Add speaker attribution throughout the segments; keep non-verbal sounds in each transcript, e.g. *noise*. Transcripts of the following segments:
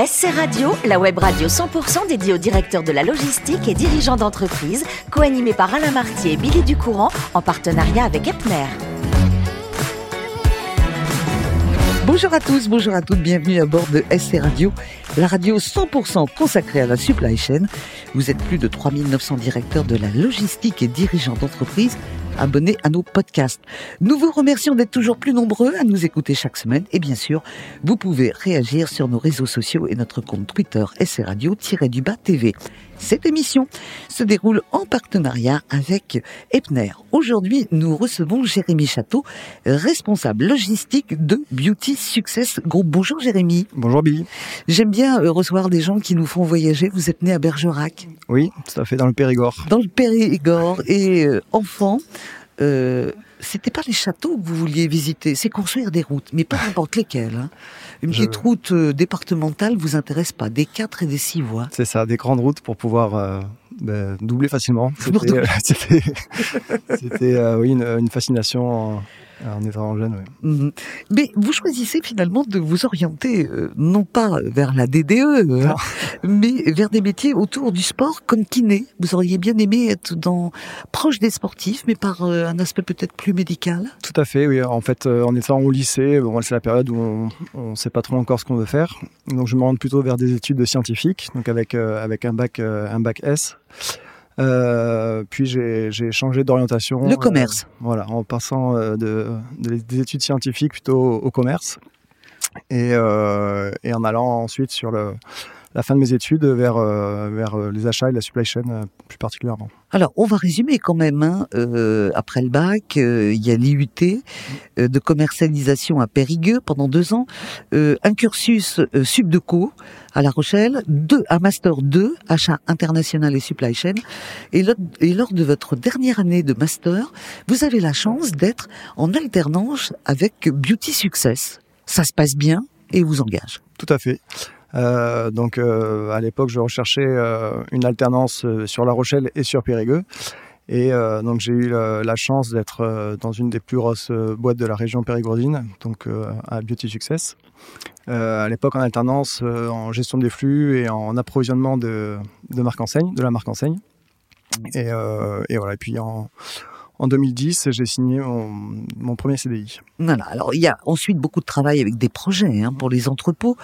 Speaker 1: SC Radio, la web radio 100% dédiée aux directeurs de la logistique et dirigeants d'entreprise, co-animée par Alain Martier et Billy Ducourant, en partenariat avec Epner.
Speaker 2: Bonjour à tous, bonjour à toutes, bienvenue à bord de SC Radio, la radio 100% consacrée à la supply chain. Vous êtes plus de 3900 directeurs de la logistique et dirigeants d'entreprise abonnés à nos podcasts. Nous vous remercions d'être toujours plus nombreux à nous écouter chaque semaine et bien sûr, vous pouvez réagir sur nos réseaux sociaux et notre compte Twitter SC Radio-du-bas TV. Cette émission se déroule en partenariat avec Epner. Aujourd'hui, nous recevons Jérémy Château, responsable logistique de Beauty Success Group. Bonjour Jérémy.
Speaker 3: Bonjour Billy.
Speaker 2: J'aime bien euh, recevoir des gens qui nous font voyager. Vous êtes né à Bergerac.
Speaker 3: Oui, tout à fait, dans le Périgord.
Speaker 2: Dans le Périgord et euh, enfant. Euh, c'était pas les châteaux que vous vouliez visiter, c'est construire des routes, mais pas n'importe lesquelles. Hein. Une petite route euh, départementale vous intéresse pas, des quatre et des six voies.
Speaker 3: C'est ça, des grandes routes pour pouvoir euh, ben, doubler facilement. *laughs* *laughs* C'était euh, oui, une, une fascination en étant jeune, oui.
Speaker 2: Mhm. Mais vous choisissez finalement de vous orienter euh, non pas vers la DDE, hein, mais vers des métiers autour du sport comme kiné. Vous auriez bien aimé être dans proche des sportifs, mais par euh, un aspect peut-être plus médical.
Speaker 3: Tout à fait, oui. En fait, euh, en étant au lycée, bon, c'est la période où on ne sait pas trop encore ce qu'on veut faire. Donc, je me rends plutôt vers des études de scientifiques, donc avec avec un bac un bac S. Euh, puis j'ai changé d'orientation.
Speaker 2: Le commerce.
Speaker 3: Euh, voilà, en passant euh, de, des études scientifiques plutôt au, commerce. Et, et, en allant ensuite sur le, la fin de mes études vers, euh, vers euh, les achats et la supply chain euh, plus particulièrement.
Speaker 2: Alors, on va résumer quand même. Hein. après le bac, il y a l'IUT de commercialisation à Périgueux pendant deux ans, un cursus subdeco à La Rochelle, deux, un master 2, achat international et supply chain. Et, et lors de votre dernière année de master, vous avez la chance d'être en alternance avec Beauty Success. Ça se passe bien et vous engage.
Speaker 3: Tout à fait. Euh, donc euh, à l'époque, je recherchais euh, une alternance sur La Rochelle et sur Périgueux. Et donc j'ai eu la, chance d'être dans une des plus grosses boîtes de la région périgourdine, donc à Beauty Success. à l'époque en alternance en gestion des flux et en approvisionnement de, de marque enseigne, de la marque enseigne. Et, voilà. Et puis en 2010, j'ai signé mon, premier CDI.
Speaker 2: Voilà. Alors, il y a ensuite beaucoup de travail avec des projets hein, pour les entrepôts.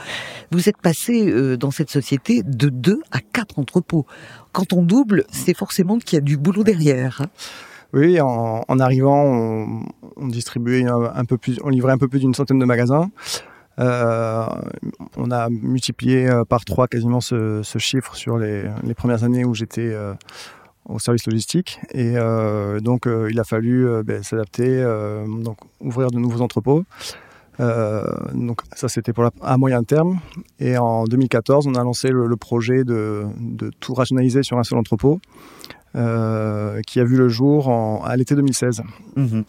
Speaker 2: Vous êtes passé euh, dans cette société de deux à quatre entrepôts. Quand on double, c'est forcément qu'il y a du boulot derrière. Hein.
Speaker 3: Oui, en, arrivant, on, distribuait un, peu plus, on livrait un peu plus d'une centaine de magasins. Euh, on a multiplié euh, par trois quasiment ce, chiffre sur les, premières années où j'étais au service logistique. Et euh, donc, euh, il a fallu euh, ben, s'adapter, donc ouvrir de nouveaux entrepôts. donc ça c'était pour à moyen terme et en 2014 on a lancé le, projet de, tout rationaliser sur un seul entrepôt qui a vu le jour en, à l'été 2016.
Speaker 2: Mhm.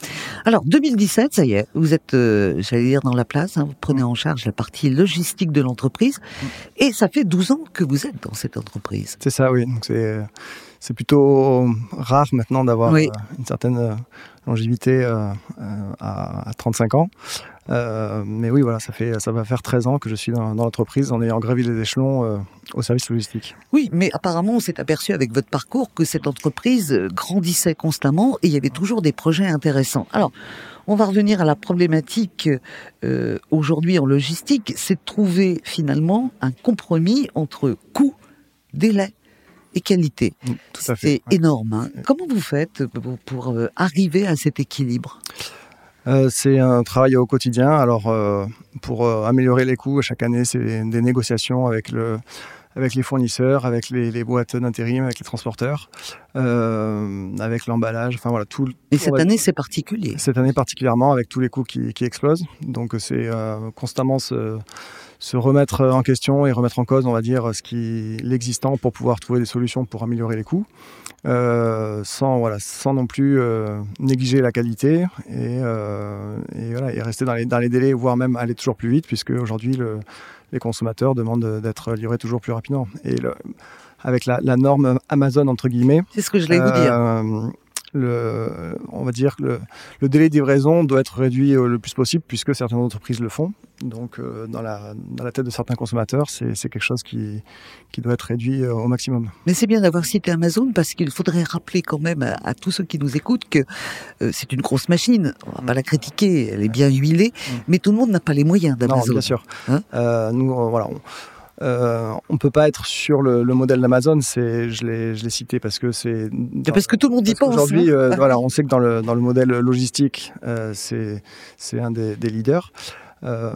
Speaker 2: Alors 2017 ça y est vous êtes j'allais dire dans la place hein, vous prenez en charge la partie logistique de l'entreprise et ça fait 12 ans que vous êtes dans cette entreprise.
Speaker 3: C'est ça oui donc c'est c'est plutôt rare maintenant d'avoir euh, une certaine euh, longévité euh, à, 35 ans. Mais oui, voilà, ça, fait, ça va faire 13 ans que je suis dans, l'entreprise en ayant gravi les échelons au service logistique.
Speaker 2: Oui, mais apparemment, on s'est aperçu avec votre parcours que cette entreprise grandissait constamment et il y avait toujours des projets intéressants. Alors, on va revenir à la problématique aujourd'hui en logistique, c'est de trouver finalement un compromis entre coût, délai et qualité. Mm, c'est énorme. Hein. Comment vous faites pour, euh, arriver à cet équilibre?
Speaker 3: Euh, c'est un travail au quotidien. Alors, euh, pour améliorer les coûts, chaque année, c'est des négociations avec le, avec les fournisseurs, avec les, boîtes d'intérim, avec les transporteurs, avec l'emballage, enfin voilà tout.
Speaker 2: Et cette année c'est particulier.
Speaker 3: Cette année particulièrement avec tous les coûts qui, qui explosent. Donc c'est constamment ce, se remettre en question et remettre en cause, on va dire, ce qui l'existant pour pouvoir trouver des solutions pour améliorer les coûts, euh, sans voilà, sans non plus euh, négliger la qualité et, euh, et, voilà, et rester dans les, dans les délais, voire même aller toujours plus vite, puisque aujourd'hui les consommateurs demandent d'être livrés toujours plus rapidement. Et le, avec la, la, norme Amazon entre guillemets,
Speaker 2: c'est ce que je voulais vous dire
Speaker 3: le, on va dire que le, le, délai de livraison doit être réduit le plus possible puisque certaines entreprises le font. Donc, euh, dans, la, dans la tête de certains consommateurs, c'est quelque chose qui, qui doit être réduit euh, au maximum.
Speaker 2: Mais c'est bien d'avoir cité Amazon parce qu'il faudrait rappeler quand même à, tous ceux qui nous écoutent que euh, c'est une grosse machine. On va pas la critiquer, elle est bien huilée, mais tout le monde n'a pas les moyens d'Amazon.
Speaker 3: Non, bien sûr. Hein? Nous, voilà. On, ne peut pas être sur le, modèle d'Amazon. C'est, je l'ai, je l'ai cité parce que c'est.
Speaker 2: Parce que tout le monde y pense.
Speaker 3: Aujourd'hui, hein. voilà, on sait que dans le dans le modèle logistique, c'est c'est un des, des leaders. Euh,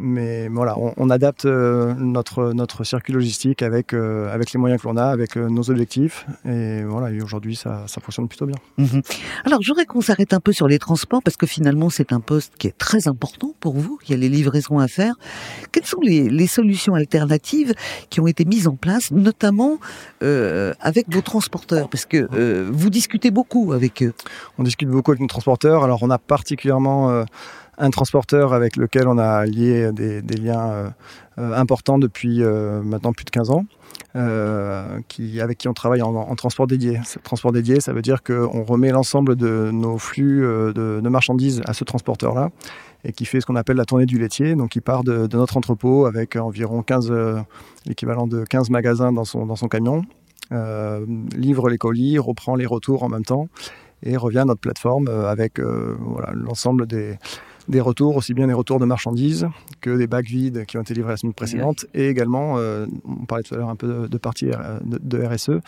Speaker 3: mais voilà, on, adapte euh, notre, notre circuit logistique avec, euh, avec les moyens que l'on a, avec nos objectifs. Et voilà, aujourd'hui, ça, ça fonctionne plutôt bien.
Speaker 2: Mhm. Alors, je voudrais qu'on s'arrête un peu sur les transports parce que finalement, c'est un poste qui est très important pour vous. Il y a les livraisons à faire. Quelles sont les, les solutions alternatives qui ont été mises en place, notamment avec vos transporteurs? Parce que vous discutez beaucoup avec eux.
Speaker 3: On discute beaucoup avec nos transporteurs. Alors, on a particulièrement un transporteur avec lequel on a lié des, liens euh, euh, importants depuis euh, maintenant plus de 15 ans. qui, avec qui on travaille en, transport dédié. transport dédié, ça veut dire qu'on remet l'ensemble de nos flux de, marchandises à ce transporteur-là et qui fait ce qu'on appelle la tournée du laitier. Donc il part de, notre entrepôt avec environ 15, l'équivalent de 15 magasins dans son, dans son camion, livre les colis, reprend les retours en même temps et revient à notre plateforme avec l'ensemble des, des retours, aussi bien des retours de marchandises que des bacs vides qui ont été livrés la semaine précédente, et également, euh, on parlait tout à l'heure un peu de, partie de, RSE, euh,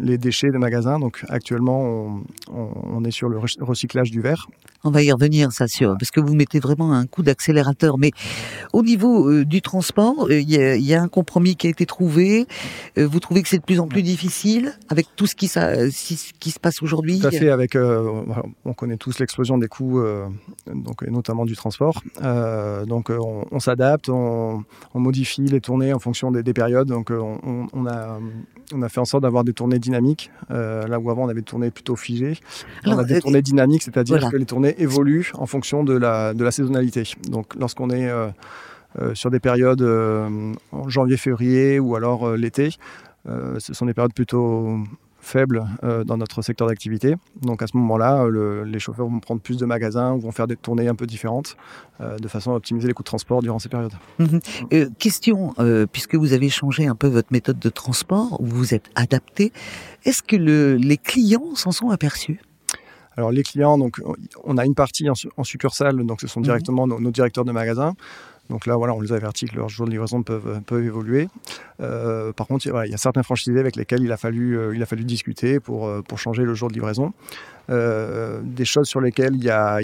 Speaker 3: les déchets de magasins. Donc actuellement, on, est sur le recyclage du verre.
Speaker 2: On va y revenir, ça, sûr, parce que vous mettez vraiment un coup d'accélérateur. Mais au niveau euh, du transport, il y, a un compromis qui a été trouvé. vous trouvez que c'est de plus en plus difficile avec tout ce qui, ça, qui se passe aujourd'hui?
Speaker 3: Tout à fait. Avec, on connaît tous l'explosion des coûts, donc notamment du transport. Euh, donc euh, on, s'adapte, on, modifie les tournées en fonction des, périodes. Donc euh, on, a, on a fait en sorte d'avoir des tournées dynamiques, là où avant on avait des tournées plutôt figées. on a des tournées dynamiques, c'est-à-dire que les tournées évoluent en fonction de la, de la saisonnalité. Donc lorsqu'on est sur des périodes en janvier-février ou alors l'été, ce sont des périodes plutôt faible euh, dans notre secteur d'activité. Donc à ce moment-là, les chauffeurs vont prendre plus de magasins ou vont faire des tournées un peu différentes euh, de façon à optimiser les coûts de transport durant ces périodes.
Speaker 2: Mhm. Euh, question, puisque vous avez changé un peu votre méthode de transport, vous vous êtes adapté, est-ce que les clients s'en sont aperçus?
Speaker 3: Alors les clients, donc on a une partie en, succursale, donc ce sont mhm. directement nos, directeurs de magasins. Donc là, voilà, on les avertit que leurs jours de livraison peuvent, peuvent évoluer. Euh, par contre, il y a certains franchisés avec lesquels il a fallu, euh, il a fallu discuter pour, euh, changer le jour de livraison. des choses sur lesquelles il y, a,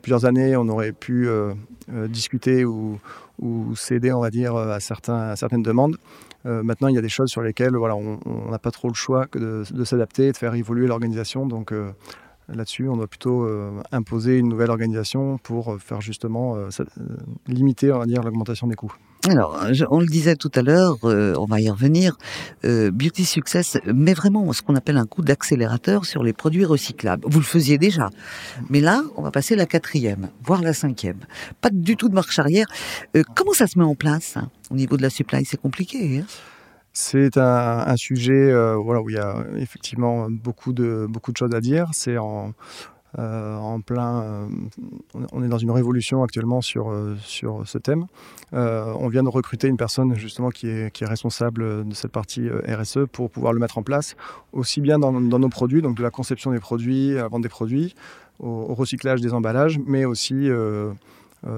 Speaker 3: plusieurs années, on aurait pu discuter ou, céder, on va dire, à, certaines demandes. maintenant, il y a des choses sur lesquelles voilà, on n'a pas trop le choix que de, de s'adapter, de faire évoluer l'organisation. Donc, Là-dessus, on doit plutôt euh, imposer une nouvelle organisation pour euh, faire justement euh, limiter, on va dire, l'augmentation des coûts.
Speaker 2: Alors, on le disait tout à l'heure, on va y revenir. Beauty Success met vraiment ce qu'on appelle un coup d'accélérateur sur les produits recyclables. Vous le faisiez déjà, mais là, on va passer la quatrième, voire la cinquième. Pas du tout de marche arrière. comment ça se met en place hein, au niveau de la supply? C'est compliqué. Hein?
Speaker 3: C'est un, sujet euh, où il y a effectivement beaucoup de, choses à dire. C'est en, euh, plein. Euh, on est dans une révolution actuellement sur, ce thème. on vient de recruter une personne justement qui est, responsable de cette partie RSE pour pouvoir le mettre en place, aussi bien dans, nos produits, donc de la conception des produits, à la vente des produits, au, recyclage des emballages, mais aussi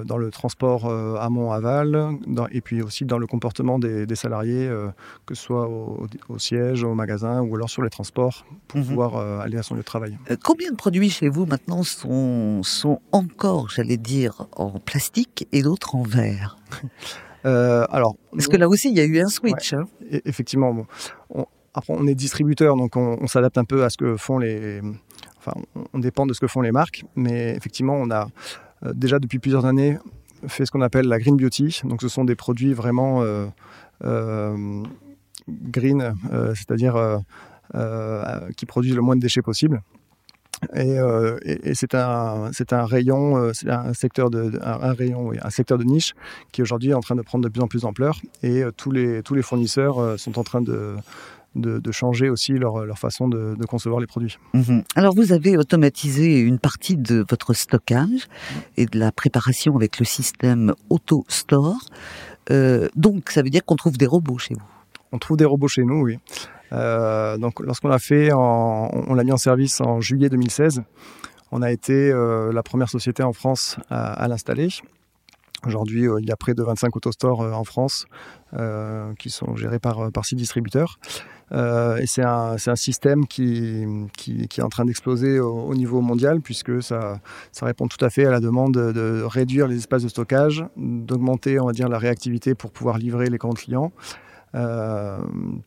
Speaker 3: dans le transport euh, amont-aval, et puis aussi dans le comportement des, salariés, euh, que ce soit au, siège, au magasin ou alors sur les transports, pour mhm. pouvoir aller à son lieu de travail.
Speaker 2: combien de produits chez vous maintenant sont, sont encore, j'allais dire, en plastique et d'autres en verre? *laughs* Alors, Parce que là aussi, il y a eu un switch. Hein.
Speaker 3: E-, effectivement. on, après, on est distributeur, donc on, on s'adapte un peu à ce que font les. Enfin, on dépend de ce que font les marques, mais effectivement, on a euh, déjà depuis plusieurs années fait ce qu'on appelle la green beauty. Donc ce sont des produits vraiment euh, euh, green, c'est-à-dire qui produisent le moins de déchets possible. Et, c'est un, rayon, c'est un secteur de, un, rayon, un secteur de niche qui aujourd'hui est en train de prendre de plus en plus d'ampleur. Et tous les tous les fournisseurs sont en train de de, changer aussi leur, leur façon de, concevoir les produits.
Speaker 2: Mhm. Alors vous avez automatisé une partie de votre stockage et de la préparation avec le système AutoStore. Euh, donc ça veut dire qu'on trouve des robots chez vous
Speaker 3: On trouve des robots chez nous, oui. Euh, donc lorsqu'on l'a fait, on l'a mis en service en juillet 2016. On a été euh, la première société en France à, l'installer. Aujourd'hui, il y a près de 25 autostores en France qui sont gérés par, par six distributeurs. Euh, et c'est un, un, système qui, qui, qui, est en train d'exploser au, niveau mondial puisque ça, ça, répond tout à fait à la demande de, réduire les espaces de stockage, d'augmenter on va dire la réactivité pour pouvoir livrer les commandes clients. Euh,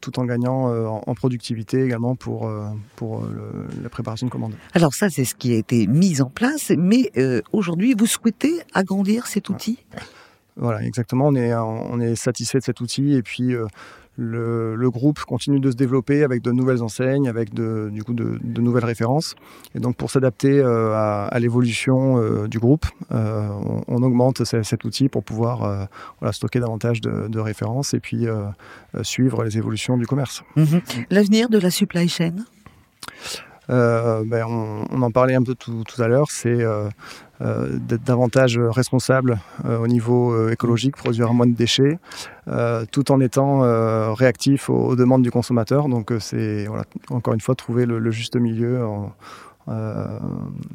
Speaker 3: tout en gagnant euh, en, productivité également pour, pour la préparation de commandes.
Speaker 2: Alors ça, c'est ce qui a été mis en place, mais aujourd'hui, vous souhaitez agrandir cet outil?
Speaker 3: Voilà, exactement. On est, on est satisfait de cet outil et puis le, groupe continue de se développer avec de nouvelles enseignes, avec de, du coup de, nouvelles références. Et donc pour s'adapter euh, à, l'évolution euh, du groupe, euh, on, augmente cet outil pour pouvoir stocker davantage de, références et puis suivre les évolutions du commerce.
Speaker 2: Mhm. L'avenir de la supply chain?
Speaker 3: Ben, on, en parlait un peu tout, à l'heure, c'est d'être davantage responsable au niveau écologique, produire moins de déchets, euh, tout en étant euh, réactif aux, demandes du consommateur. Donc euh, c'est encore une fois trouver le, juste milieu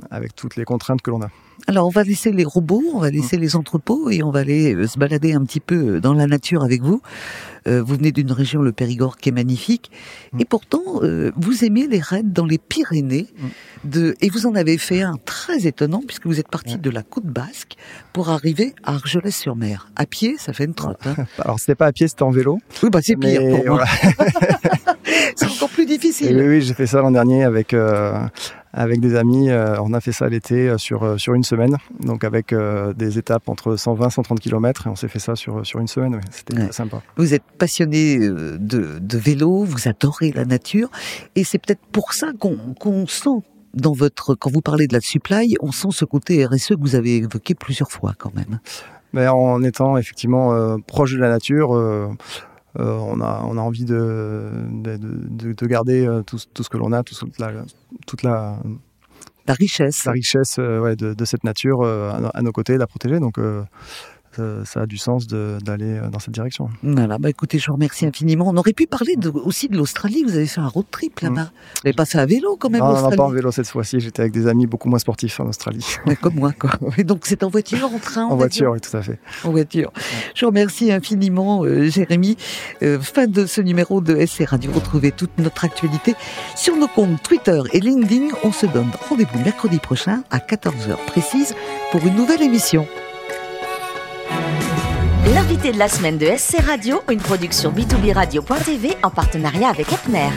Speaker 3: avec toutes les contraintes que l'on a.
Speaker 2: Alors on va laisser les robots, on va laisser les entrepôts et on va aller se balader un petit peu dans la nature avec vous. vous venez d'une région, le Périgord, qui est magnifique. Et pourtant, vous aimez les raids dans les Pyrénées. De, et vous en avez fait un très étonnant puisque vous êtes parti de la côte basque pour arriver à Argelès-sur-Mer. À pied, ça fait une trotte. Hein. *laughs*
Speaker 3: Alors c'était pas à pied, c'était en vélo.
Speaker 2: Oui, bah c'est pire pour moi. *laughs* c'est encore plus difficile.
Speaker 3: oui, oui j'ai fait ça l'an dernier avec euh, avec des amis. Euh, on a fait ça l'été euh, sur sur une semaine, donc avec des étapes entre 120 130 km et on s'est fait ça sur sur une semaine. C'était sympa.
Speaker 2: Vous êtes passionné de, de vélo, vous adorez la nature et c'est peut-être pour ça qu'on qu'on sent dans votre, quand vous parlez de la supply, on sent ce côté RSE que vous avez évoqué plusieurs fois quand même.
Speaker 3: Mais en étant effectivement euh, proche de la nature, euh, euh, on, a, on a envie de, de, de, garder tout, tout, ce que l'on a, toute la, toute la,
Speaker 2: la richesse,
Speaker 3: la richesse ouais, de, cette nature à, nos côtés, la protéger. Donc ça a du sens d'aller euh, dans cette direction.
Speaker 2: Voilà, bah écoutez, je vous remercie infiniment. On aurait pu parler aussi de l'Australie. Vous avez fait un road trip là-bas. Mm. Vous avez passé à vélo quand même.
Speaker 3: Non, non, pas en vélo cette fois-ci. J'étais avec des amis beaucoup moins sportifs en Australie. *laughs*
Speaker 2: comme moi, quoi. Et donc c'est en voiture, en train,
Speaker 3: en, voiture, oui, tout à fait.
Speaker 2: En voiture. Je vous remercie infiniment, euh, Jérémy. Euh, fin de ce numéro de SC Radio. Retrouvez toute notre actualité sur nos comptes Twitter et LinkedIn. On se donne rendez-vous mercredi prochain à 14h précise pour une nouvelle émission.
Speaker 1: L'invité de la semaine de SC Radio, une production b2b radio.tv en partenariat avec Epner.